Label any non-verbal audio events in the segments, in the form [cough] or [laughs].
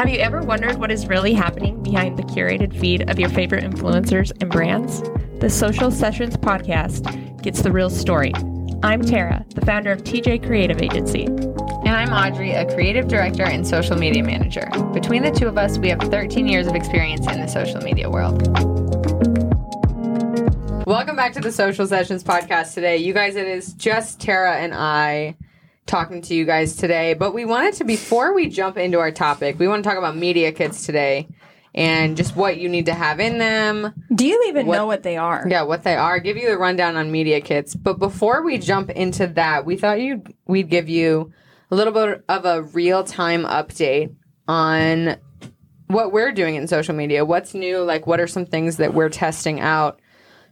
Have you ever wondered what is really happening behind the curated feed of your favorite influencers and brands? The Social Sessions podcast gets the real story. I'm Terrah, the founder of TJ Creative Agency. And I'm Audrey, a creative director and social media manager. Between the two of us, we have 13 years of experience in the social media world. Welcome back to the Social Sessions podcast today. You guys, it is just Terrah and I talking to you guys today. But we wanted to, before we jump into our topic, we want to talk about media kits today and just what you need to have in them. Do you even What- know what they are? Yeah, what they are. Give you the rundown on media kits. But before we jump into that, we thought you we'd give you a little bit of a real time update on what we're doing in social media. What's new? Like, what are some things that we're testing out?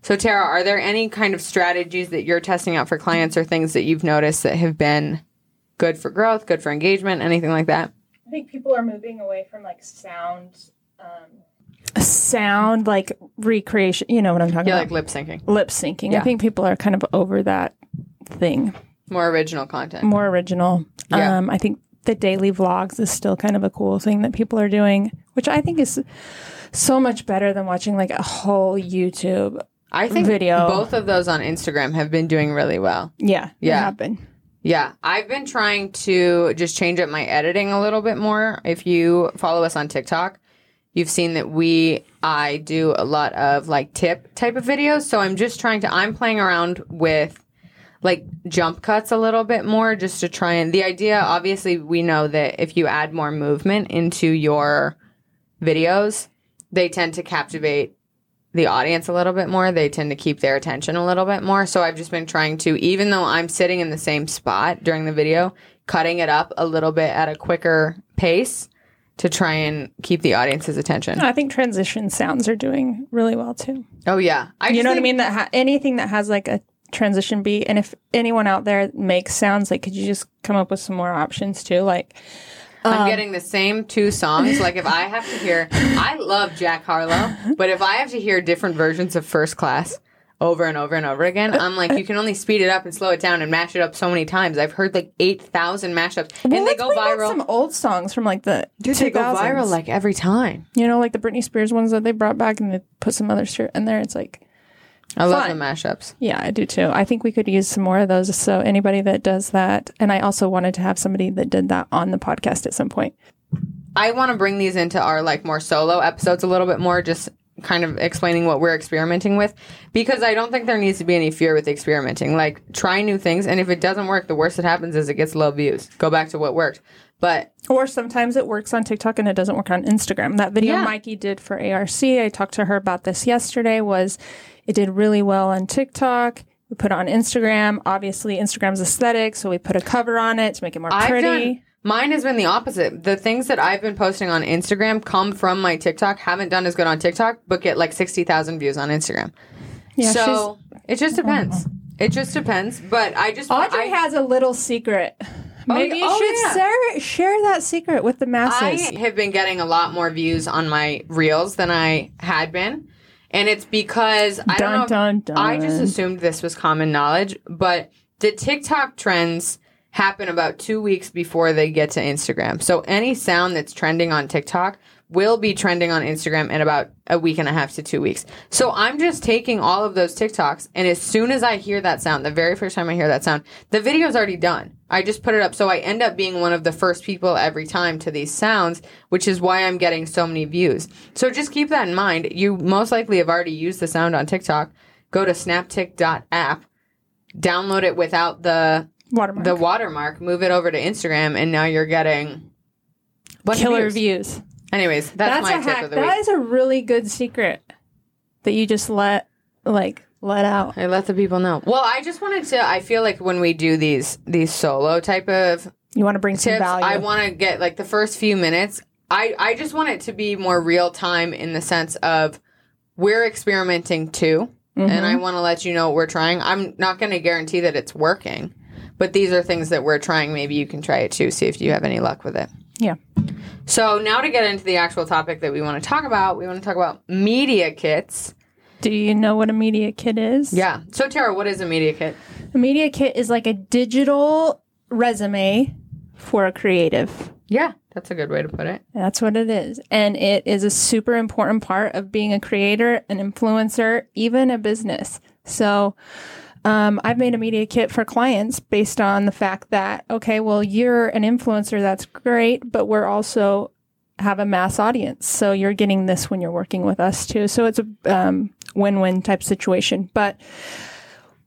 So, Terrah, are there any kind of strategies that you're testing out for clients or things that you've noticed that have been good for growth, good for engagement, anything like that? I think people are moving away from like sound. Um, Sound like recreation. You know what I'm talking about. Yeah, about? like lip syncing, lip syncing. Yeah. I think people are kind of over that thing. more original content. More original. Yeah. Um, I think the daily vlogs is still kind of a cool thing that people are doing, which I think is so much better than watching like a whole YouTube. I think Video. both of those on Instagram have been doing really well. Yeah, Yeah. it happened. Yeah, I've been trying to just change up my editing a little bit more. If you follow us on TikTok, you've seen that we I do a lot of like tip type of videos. So I'm just trying to I'm playing around with like jump cuts a little bit more just to try and the idea obviously we know that if you add more movement into your videos, they tend to captivate the audience a little bit more. They tend to keep their attention a little bit more. So I've just been trying to, even though I'm sitting in the same spot during the video, cutting it up a little bit at a quicker pace to try and keep the audience's attention. I think transition sounds are doing really well too. Oh yeah, I You know what I mean? That ha- anything that has like a transition beat, and if anyone out there makes sounds, like could you just come up with some more options too? Like, I'm um, getting the same two songs. Like if I have to hear, I love Jack Harlow, but if I have to hear different versions of First Class over and over and over again, I'm like, you can only speed it up and slow it down and mash it up so many times. I've heard like eight thousand mashups, and well, they let's go bring back viral. Some old songs from like the Dude, they go 2000s. viral like every time. you know, like the Britney Spears ones that they brought back, and they put some other shit in there. It's like, I love Fun. the mashups. yeah, I do too. I think we could use some more of those. So anybody that does that, and I also wanted to have somebody that did that on the podcast at some point. I want to bring these into our like more solo episodes a little bit more, just kind of explaining what we're experimenting with because I don't think there needs to be any fear with experimenting. Like try new things, and if it doesn't work, the worst that happens is it gets low views. Go back to what worked. But Or sometimes it works on TikTok and it doesn't work on Instagram. That video Yeah. Mikey did for ARC, I talked to her about this yesterday, was it did really well on TikTok. We put it on Instagram. Obviously, Instagram's aesthetic, so we put a cover on it to make it more I've pretty. done mine has been the opposite. The things that I've been posting on Instagram come from my TikTok. Haven't done as good on TikTok, but get like sixty thousand views on Instagram. yeah, so it just depends. It just depends. But I just Audrey I, has a little secret. Oh, Maybe you oh, should yeah. share, share that secret with the masses. I have been getting a lot more views on my reels than I had been. And it's because I Dun, don't know. dun, dun. I just assumed this was common knowledge, but the TikTok trends happen about two weeks before they get to Instagram. So any sound that's trending on TikTok will be trending on Instagram in about a week and a half to two weeks. So I'm just taking all of those TikToks, and as soon as I hear that sound, the very first time I hear that sound, the video's already done. I just put it up. So I end up being one of the first people every time to these sounds, which is why I'm getting so many views. So just keep that in mind. You most likely have already used the sound on TikTok. Go to snaptik.app, download it without the Watermark. the watermark, move it over to Instagram, and now you're getting Killer views. views. Anyways, that's, my a tip hack. of the week. is a really good secret that you just let like let out. I let the people know. Well, I just wanted to. I feel like when we do these these solo type of You want to bring some value. I want to get like the first few minutes. I I just want it to be more real time in the sense of we're experimenting too, and Mm-hmm. I want to let you know what we're trying. I'm not going to guarantee that it's working, but these are things that we're trying. Maybe you can try it too. See if you have any luck with it. yeah. So now to get into the actual topic that we want to talk about, we want to talk about media kits. Do you know what a media kit is? Yeah. So Terrah, what is a media kit? A media kit is like a digital resume for a creative. Yeah, That's a good way to put it. That's what it is. And it is a super important part of being a creator, an influencer, even a business. So, um, I've made a media kit for clients based on the fact that, okay, well, you're an influencer. That's great, but we're also have a mass audience. So you're getting this when you're working with us too. So it's a um, win-win type situation. But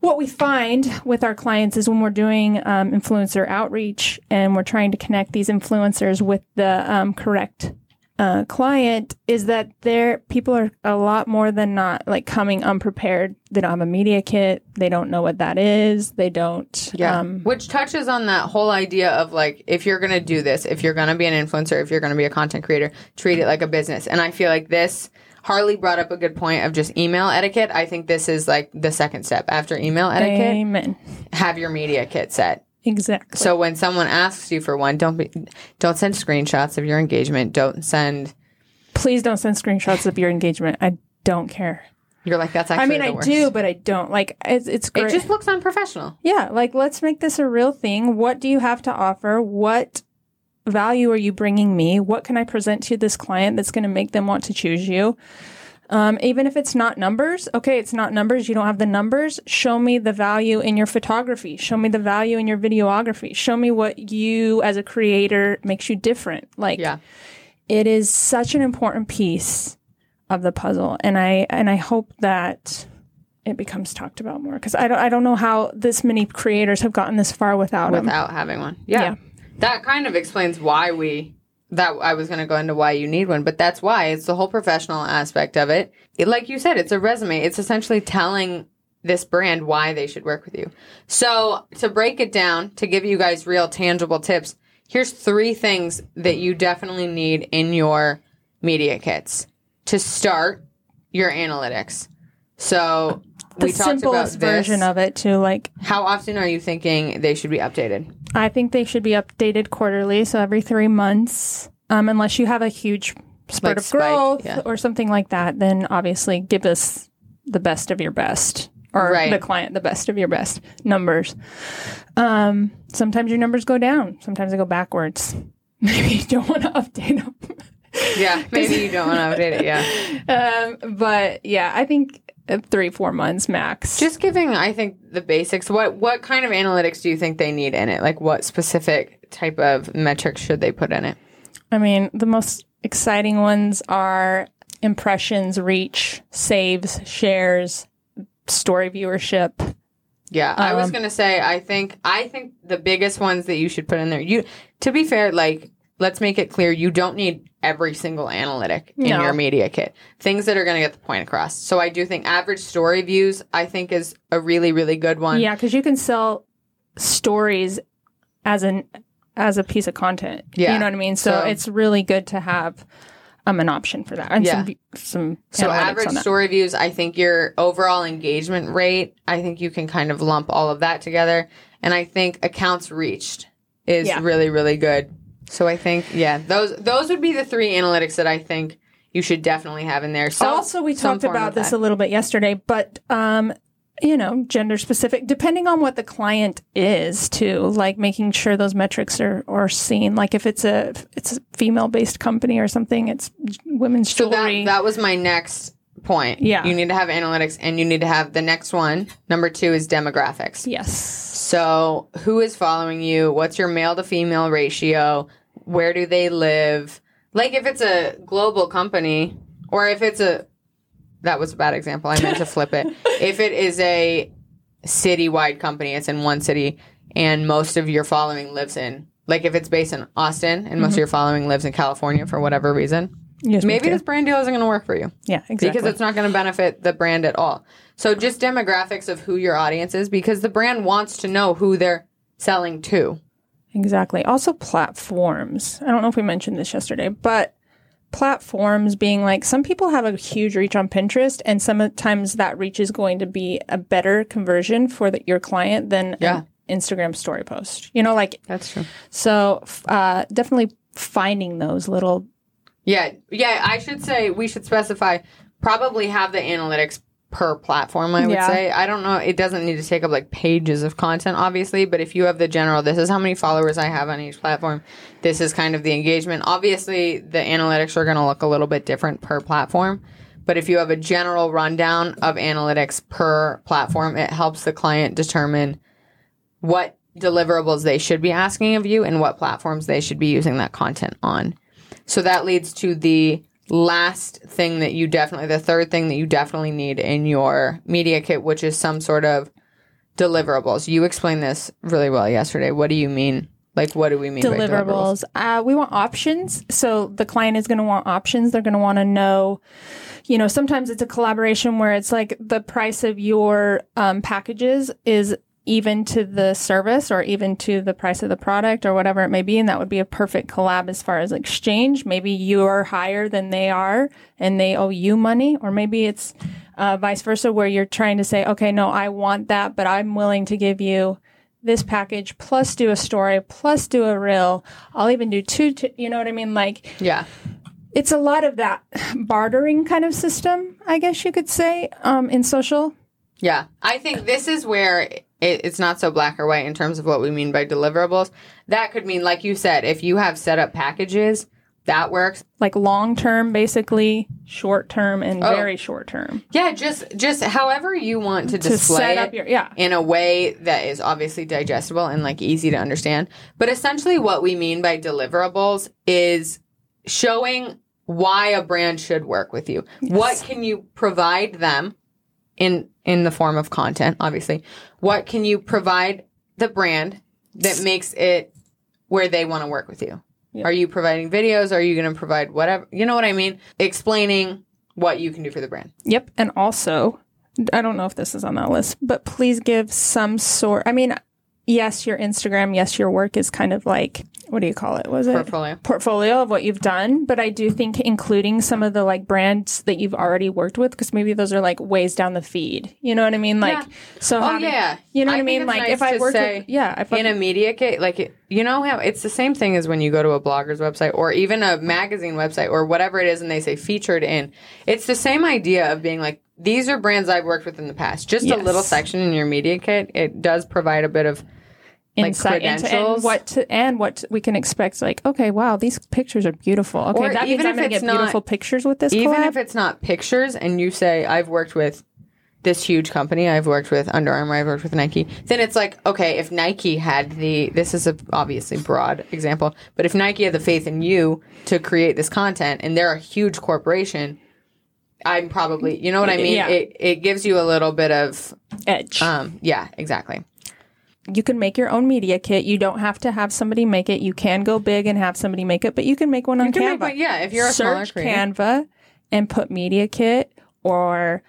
what we find with our clients is when we're doing um, influencer outreach and we're trying to connect these influencers with the um, correct uh, client is that there people are a lot more than not like coming unprepared. They don't have a media kit. They don't know what that is. They don't. Yeah. Um, Which touches on that whole idea of like, if you're going to do this, if you're going to be an influencer, if you're going to be a content creator, treat it like a business. And I feel like this, Harley brought up a good point of just email etiquette. I think this is like the second step after email etiquette. amen. Have your media kit set. Exactly. So when someone asks you for one, don't be, don't send screenshots of your engagement. Don't send. Please don't send screenshots of your engagement. I don't care. You're like that's actually. I mean, I worst. do, but I don't. Like, it's, it's It just looks unprofessional. yeah, like, let's make this a real thing. What do you have to offer? What value are you bringing me? What can I present to this client that's going to make them want to choose you? Um, even if it's not numbers, okay, it's not numbers. You don't have the numbers. Show me the value in your photography. Show me the value in your videography. Show me what you as a creator makes you different. Like, Yeah. it is such an important piece of the puzzle and i and i hope that it becomes talked about more because I don't, I don't know how this many creators have gotten this far without, them. without having one. Yeah. Yeah. That kind of explains why we that I was going to go into why you need one, but that's why it's the whole professional aspect of it. it. Like you said, it's a resume. It's essentially telling this brand why they should work with you. So, to break it down, to give you guys real tangible tips, here's three things that you definitely need in your media kits to start your analytics. So, the we talked about simplest this. version of it too like How often are you thinking they should be updated? i think they should be updated quarterly so every three months um, unless you have a huge spurt Like of spike, growth yeah. or something like that then obviously give us the best of your best or Right. the client the best of your best numbers um, sometimes your numbers go down sometimes they go backwards [laughs] maybe you don't want to update them Yeah, [laughs] maybe you don't want to update it. Yeah. [laughs] um, but yeah, I think three, four months max. Just giving, I think, the basics. What what kind of analytics do you think they need in it? Like, what specific type of metrics should they put in it? I mean, the most exciting ones are impressions, reach, saves, shares, story viewership. Yeah, I was Um, gonna say, I think, I think the biggest ones that you should put in there. You, to be fair, like, let's make it clear, you don't need every single analytic in No. your media kit. Things that are gonna get the point across. So I do think average story views, I think, is a really, really good one. Yeah, because you can sell stories as an as a piece of content. Yeah. you know what I mean. So, So- it's really good to have um an option for that and Yeah. some some So average story views, I think your overall engagement rate, I think you can kind of lump all of that together. And I think accounts reached is Yeah. really, really good. So I think, yeah, those those would be the three analytics that I think you should definitely have in there. So also we talked about this that. a little bit yesterday but um you know gender specific depending on what the client is too like making sure those metrics are are seen like if it's a if it's a female based company or something it's women's So that jewelry that was my next point. Yeah. You need to have analytics and you need to have the next one. Number two is demographics. yes So, who is following you? What's your male to female ratio? Where do they live? Like, if it's a global company, or if it's a that was a bad example. I meant to flip it. [laughs] If it is a citywide company, it's in one city, and most of your following lives in, like, if it's based in Austin and most of mm-hmm. your following lives in California for whatever reason, yes maybe this brand deal isn't going to work for you yeah exactly because it's not going to benefit the brand at all. So just demographics of who your audience is because the brand wants to know who they're selling to. Exactly. Also, platforms. I don't know if we mentioned this yesterday, but platforms being like some people have a huge reach on Pinterest, and sometimes that reach is going to be a better conversion for the, your client than Yeah. an Instagram story post. You know, like That's true. so. Uh, definitely finding those little. Yeah, yeah. I should say we should specify. Probably have the analytics per platform, I would Yeah. say. I don't know. It doesn't need to take up like pages of content, obviously, but if you have the general, this is how many followers I have on each platform. This is kind of the engagement. Obviously, the analytics are going to look a little bit different per platform. But if you have a general rundown of analytics per platform, it helps the client determine what deliverables they should be asking of you and what platforms they should be using that content on. So that leads to the last thing that you definitely, the third thing that you definitely need in your media kit, which is some sort of deliverables. You explained this really well yesterday. What do you mean? Like, what do we mean by deliverables? deliverables. Uh, we want options. So the client is going to want options. They're going to want to know, you know, sometimes it's a collaboration where it's like the price of your um, packages is even to the service or even to the price of the product or whatever it may be. And that would be a perfect collab as far as exchange. Maybe you're higher than they are and they owe you money, or maybe it's uh, vice versa where you're trying to say, okay, no, I want that, but I'm willing to give you this package plus do a story plus do a reel. I'll even do two, t- you know what I mean? Like Yeah. it's a lot of that bartering kind of system, I guess you could say, um, in social. Yeah, I think this is where it, it's not so black or white in terms of what we mean by deliverables. That could mean, like you said, if you have set up packages, that works. Like long term, basically, short term, and Oh. very short term. Yeah, just just however you want to To display set it up your, yeah. in a way that is obviously digestible and like easy to understand. But essentially, what we mean by deliverables is showing why a brand should work with you. What can you provide them in in the form of content? Obviously, what can you provide the brand that makes it where they want to work with you? Are you providing videos? Are you going to provide whatever? You know what I mean? Explaining what you can do for the brand. Yep. And also, I don't know if this is on that list, but please give some sort. I mean, yes, your Instagram, yes, your work is kind of like what do you call it? Was it Portfolio. portfolio of what you've done? But I do think including some of the like brands that you've already worked with, because maybe those are like ways down the feed. You know what I mean? Like, Yeah. so Oh having- yeah, you know what I, mean? Like nice if I with, yeah, if in I, a media kit, like you know how it's the same thing as when you go to a blogger's website or even a magazine website or whatever it is, and they say featured in. It's the same idea of being like these are brands I've worked with in the past. Just a little section in your media kit, it does provide a bit of like insight into and what to, and what we can expect. Like, okay, wow, these pictures are beautiful. Okay, Or that means even I'm if going to it's get not- beautiful pictures with this even collab. if it's not pictures and you say I've worked with this huge company, I've worked with Under Armour, I've worked with Nike, then it's like, okay, if Nike had the this is a obviously broad example, but if Nike had the faith in you to create this content and they're a huge corporation, I'm probably you know what I mean? Yeah. It it gives you a little bit of Edge. um yeah, exactly. you can make your own media kit. You don't have to have somebody make it. You can go big and have somebody make it, but you can make one on You can Canva. one- yeah, if you're a smaller search creator. Canva and put media kit or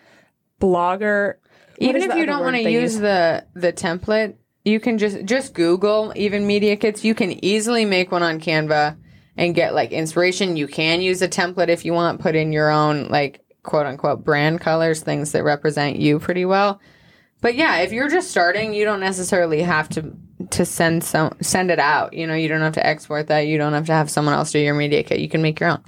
blogger. Even if you don't want to use the the template you can just just google even media kits you can easily make one on canva and get like inspiration you can use a template if you want put in your own like quote unquote brand colors things that represent you pretty well but yeah if you're just starting you don't necessarily have to to send some send it out you know you don't have to export that you don't have to have someone else do your media kit you can make your own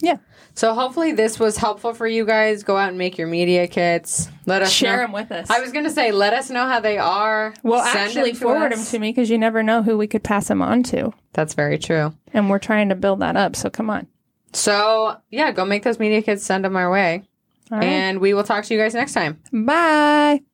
Yeah. so hopefully this was helpful for you guys. Go out and make your media kits. Let us Share know. them with us. I was gonna say, let us know how they are. well, Send actually, them forward us. them to me because you never know who we could pass them on to. That's very true. And we're trying to build that up. So come on. So yeah, go make those media kits. Send them our way, right. and we will talk to you guys next time. Bye.